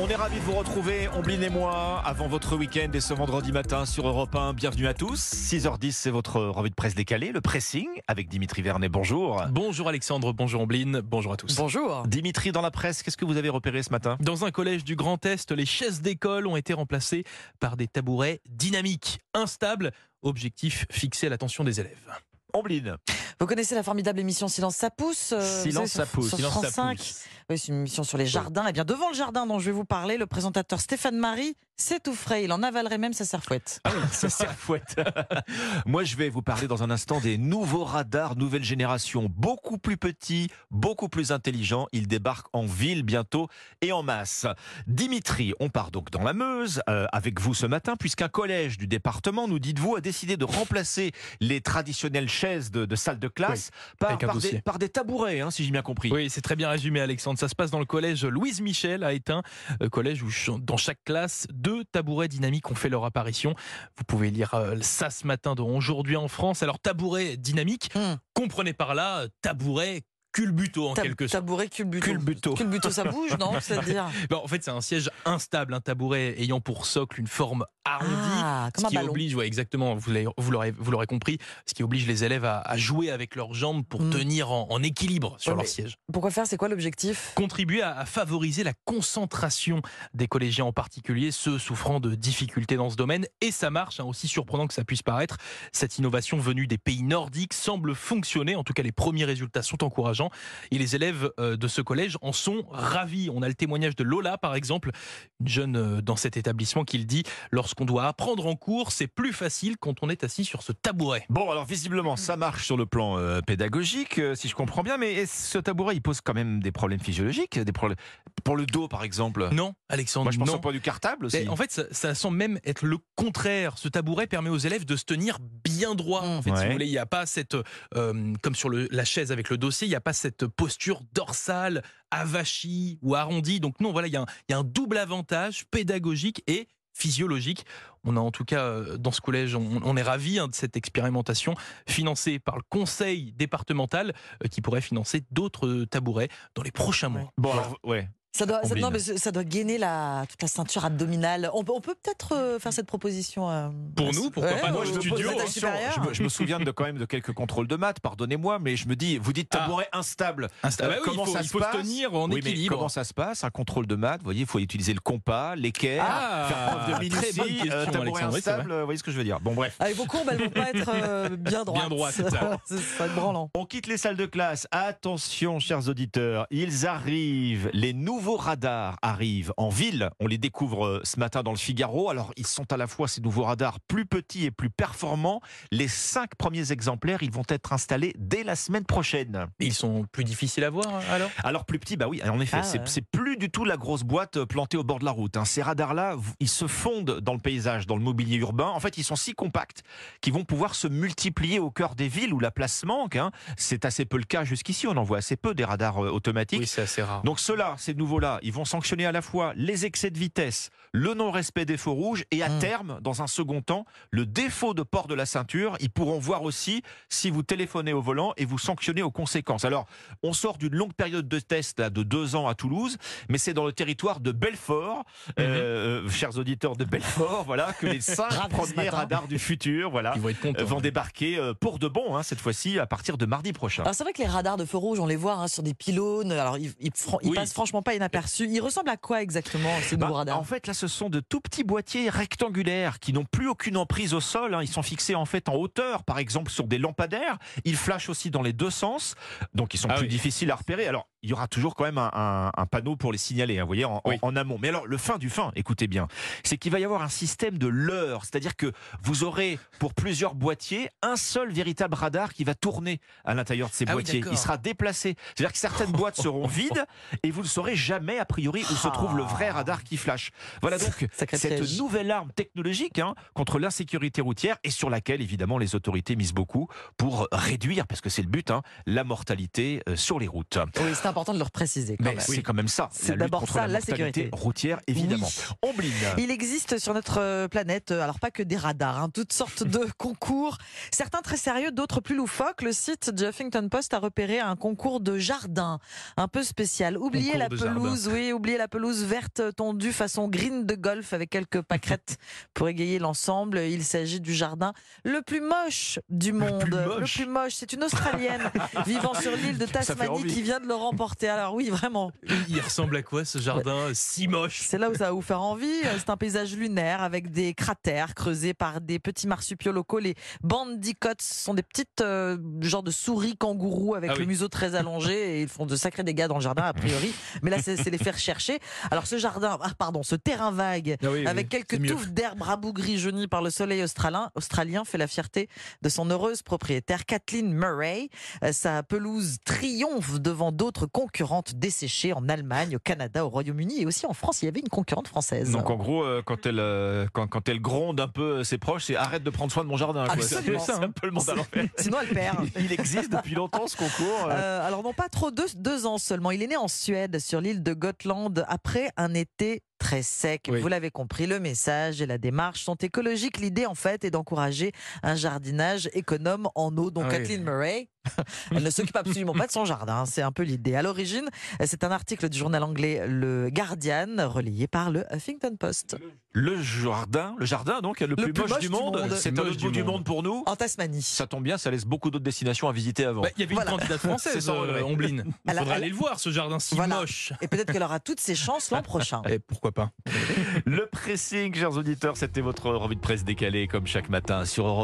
On est ravis de vous retrouver, Ombline et moi, avant votre week-end et ce vendredi matin sur Europe 1. Bienvenue à tous. 6h10, c'est votre revue de presse décalée, le pressing avec Dimitri Vernet. Bonjour. Bonjour Alexandre, bonjour Ombline, bonjour à tous. Bonjour. Dimitri, dans la presse, qu'est-ce que vous avez repéré ce matin? Dans un collège du Grand Est, les chaises d'école ont été remplacées par des tabourets dynamiques, instables. Objectif fixé à l'attention des élèves. Ombline. Vous connaissez la formidable émission Silence ça pousse euh, Silence, ça pousse. sur Silence, France ça 5. pousse. Oui, c'est une émission sur les jardins. Et bien devant le jardin dont je vais vous parler, le présentateur Stéphane Marie s'étoufferait. Il en avalerait même sa serfouette. Ah oui, ça serfouette. Moi, je vais vous parler dans un instant des nouveaux radars nouvelle génération, beaucoup plus petits, beaucoup plus intelligents. Ils débarquent en ville bientôt et en masse. Dimitri, on part donc dans la Meuse euh, avec vous ce matin, puisqu'un collège du département, nous dites-vous, a décidé de remplacer les traditionnelles chaises de, de salle de classe par, des, dossier. par des tabourets, hein, si j'ai bien compris. Oui, c'est très bien résumé Alexandre. Ça se passe dans le collège Louise Michel à Étain, euh, collège où dans chaque classe, deux tabourets dynamiques ont fait leur apparition. Vous pouvez lire euh, ça ce matin dans Aujourd'hui en France. Alors tabouret dynamique, Hmm. comprenez par là euh, tabouret culbuto en Tab- quelque sorte. Tabouret culbuto. Culbuto. Culbuto, ça bouge, non C'est-à-dire Bon, en fait, c'est un siège instable, un tabouret ayant pour socle une forme arrondie. Ah, comme ce un qui ballon. oblige, ouais, exactement, vous l'aurez compris, ce qui oblige les élèves à, à jouer avec leurs jambes pour Mm. tenir en, en équilibre sur Ouais, leur siège. Pourquoi faire C'est quoi l'objectif? Contribuer à, à favoriser la concentration des collégiens en particulier, ceux souffrant de difficultés dans ce domaine. Et ça marche, hein, aussi surprenant que ça puisse paraître. Cette innovation venue des pays nordiques semble fonctionner. En tout cas, les premiers résultats sont encourageants. Et les élèves euh, de ce collège en sont ravis. On a le témoignage de Lola, par exemple, une jeune euh, dans cet établissement, qui le dit lorsqu'on doit apprendre en cours, c'est plus facile quand on est assis sur ce tabouret. Bon, alors visiblement, ça marche sur le plan euh, pédagogique, euh, si je comprends bien, mais ce tabouret, il pose quand même des problèmes physiologiques, des problèmes pour le dos, par exemple? Non, Alexandre, Moi, je pense non. au point du cartable aussi. Mais en fait, ça, ça semble même être le contraire. Ce tabouret permet aux élèves de se tenir bien droit. En fait, si vous voulez, il n'y a pas cette, euh, comme sur le- la chaise avec le dossier, il n'y a pas cette posture dorsale, avachie ou arrondie. Donc non, voilà, il y, a un- il y a un double avantage pédagogique et physiologique. On a en tout cas euh, dans ce collège, on, on est ravi de cette expérimentation financée par le conseil départemental euh, qui pourrait financer d'autres tabourets dans les prochains mois. Bon, alors, ouais. Ça doit, ça, Ombline. non, mais ça ça doit gainer la, toute la ceinture abdominale. On peut, on peut peut-être euh, faire cette proposition. euh, Pour nous, pourquoi pas, ouais, dans au- le au studio, je, me, je me souviens de quand même de quelques contrôles de maths, pardonnez-moi, mais je me dis, vous dites Ah. tabouret instable. Insta- Euh, bah oui, comment il faut, ça il se passe tenir en Oui, équilibre. comment ça se passe Un contrôle de maths, vous voyez, il faut utiliser le compas, l'équerre, Ah, faire preuve de très bonne minutie, question, euh, tabouret instable, vous voyez ce que je veux dire. Bon, bref. Avec vos courbes, elles vont pas être euh, bien droites. Bien droites, c'est ça. branlant. On quitte les salles de classe. Attention, chers auditeurs, ils arrivent. Les nouveaux radars arrivent en ville. On les découvre euh, ce matin dans le Figaro. Alors, ils sont à la fois ces nouveaux radars plus petits et plus performants. Les cinq premiers exemplaires, ils vont être installés dès la semaine prochaine. Ils sont plus difficiles à voir alors? Alors plus petits, bah oui, en effet, Ah c'est ouais. plus du tout la grosse boîte euh, plantée au bord de la route. hein. Ces radars-là, ils se fondent dans le paysage, dans le mobilier urbain. En fait, ils sont si compacts qu'ils vont pouvoir se multiplier au cœur des villes où la place manque. hein. C'est assez peu le cas jusqu'ici. On en voit assez peu des radars euh, automatiques. Oui, c'est assez rare. Donc ceux-là, ces nouveaux-là, ils vont sanctionner à la fois les excès de vitesse, le non-respect des feux rouges et à Mm. terme, dans un second temps, le défaut de port de la ceinture. Ils pourront voir aussi si vous téléphonez au volant et vous sanctionnez aux conséquences. Alors, on sort d'une longue période de test là, de deux ans à Toulouse, mais c'est dans le territoire de Belfort, euh, chers auditeurs de Belfort, voilà, que les cinq premiers radars du futur, voilà, vont contents. euh, vont débarquer euh, pour de bon, hein, cette fois-ci, à partir de mardi prochain. C'est vrai que les radars de feu rouge, on les voit hein, sur des pylônes. Alors ils, ils, fran- ils Oui. passent franchement pas inaperçus. Ils ressemblent à quoi exactement ces Bah, nouveaux radars en fait, là, ce sont de tout petits boîtiers rectangulaires qui n'ont plus aucune emprise au sol. hein. Ils sont fixés en fait en hauteur, par exemple sur des lampadaires. Ils flashent aussi dans les deux sens, donc ils sont Ah plus oui. difficiles à repérer. Alors, il y aura toujours quand même un, un- un panneau pour les signaler, hein, vous voyez, en, Oui. amont. Mais alors, le fin du fin, écoutez bien, c'est qu'il va y avoir un système de leurre, c'est-à-dire que vous aurez pour plusieurs boîtiers un seul véritable radar qui va tourner à l'intérieur de ces Ah oui, boîtiers. d'accord. Il sera déplacé. C'est-à-dire que certaines boîtes seront vides et vous ne saurez jamais a priori où se trouve le vrai radar qui flash. Voilà donc Sacré cette piège. nouvelle arme technologique hein, contre l'insécurité routière et sur laquelle évidemment les autorités misent beaucoup pour réduire, parce que c'est le but, hein, la mortalité euh, sur les routes. Oui, c'est important de le préciser quand Mais c'est quand même ça, C'est d'abord ça, la, sécurité. routière évidemment. Oui. Ombline. Il existe sur notre euh, planète, euh, alors pas que des radars, hein, toutes sortes de concours, certains très sérieux, d'autres plus loufoques. Le site The Huffington Post a repéré un concours de jardin un peu spécial. Oubliez la pelouse pelouse, oui, oubliez la pelouse verte tondue façon green de golf avec quelques pâquerettes pour égayer l'ensemble. Il s'agit du jardin le plus moche du monde. plus moche. C'est une Australienne vivant sur l'île de Tasmanie qui vient de le remporter. Alors oui, vraiment. Il ressemble à quoi ce jardin si moche? C'est là où ça va vous faire envie. C'est un paysage lunaire avec des cratères creusés par des petits marsupiaux locaux. Les bandicots sont des petites euh, genres de souris kangourous avec Ah le museau très allongé et ils font de sacrés dégâts dans le jardin a priori. Mais là, c'est les faire chercher. Alors ce jardin, ah, pardon, ce terrain vague Ah oui, avec oui, quelques touffes d'herbe rabougries jaunies par le soleil australien, australien fait la fierté de son heureuse propriétaire Kathleen Murray. Euh, Sa pelouse triomphe devant d'autres concurrentes desséchées en Allemagne, au Canada, au Royaume-Uni et aussi en France. Il y avait une concurrente française. Donc en gros, euh, quand elle, euh, quand, quand elle gronde un peu ses proches, c'est arrête de prendre soin de mon jardin. C'est un peu le monde à l'envers. Sinon, elle perd. Il existe depuis longtemps ce concours. Euh, alors non pas trop deux, deux ans seulement. Il est né en Suède sur l'île de Gotland après un été très sec. Oui. Vous l'avez compris, le message et la démarche sont écologiques. L'idée en fait est d'encourager un jardinage économe en eau. Donc Ah oui. Kathleen Murray, elle ne s'occupe absolument pas de son jardin. C'est un peu l'idée. À l'origine, c'est un article du journal anglais Le Guardian relayé par le Huffington Post Le jardin, le jardin donc le, plus, moche, du monde. C'est un Moche autre du bout du monde. pour nous. en Tasmanie. Ça tombe bien, ça laisse beaucoup d'autres destinations à visiter avant. Bah, Il y avait Voilà. une candidate française, euh, Omblin. Il Elle a- faudrait elle- aller le voir, ce jardin si Voilà. moche. Et peut-être qu'elle aura toutes ses chances l'an prochain. Et pourquoi pas Le pressing, chers auditeurs, c'était votre revue de presse décalée comme chaque matin sur Europe.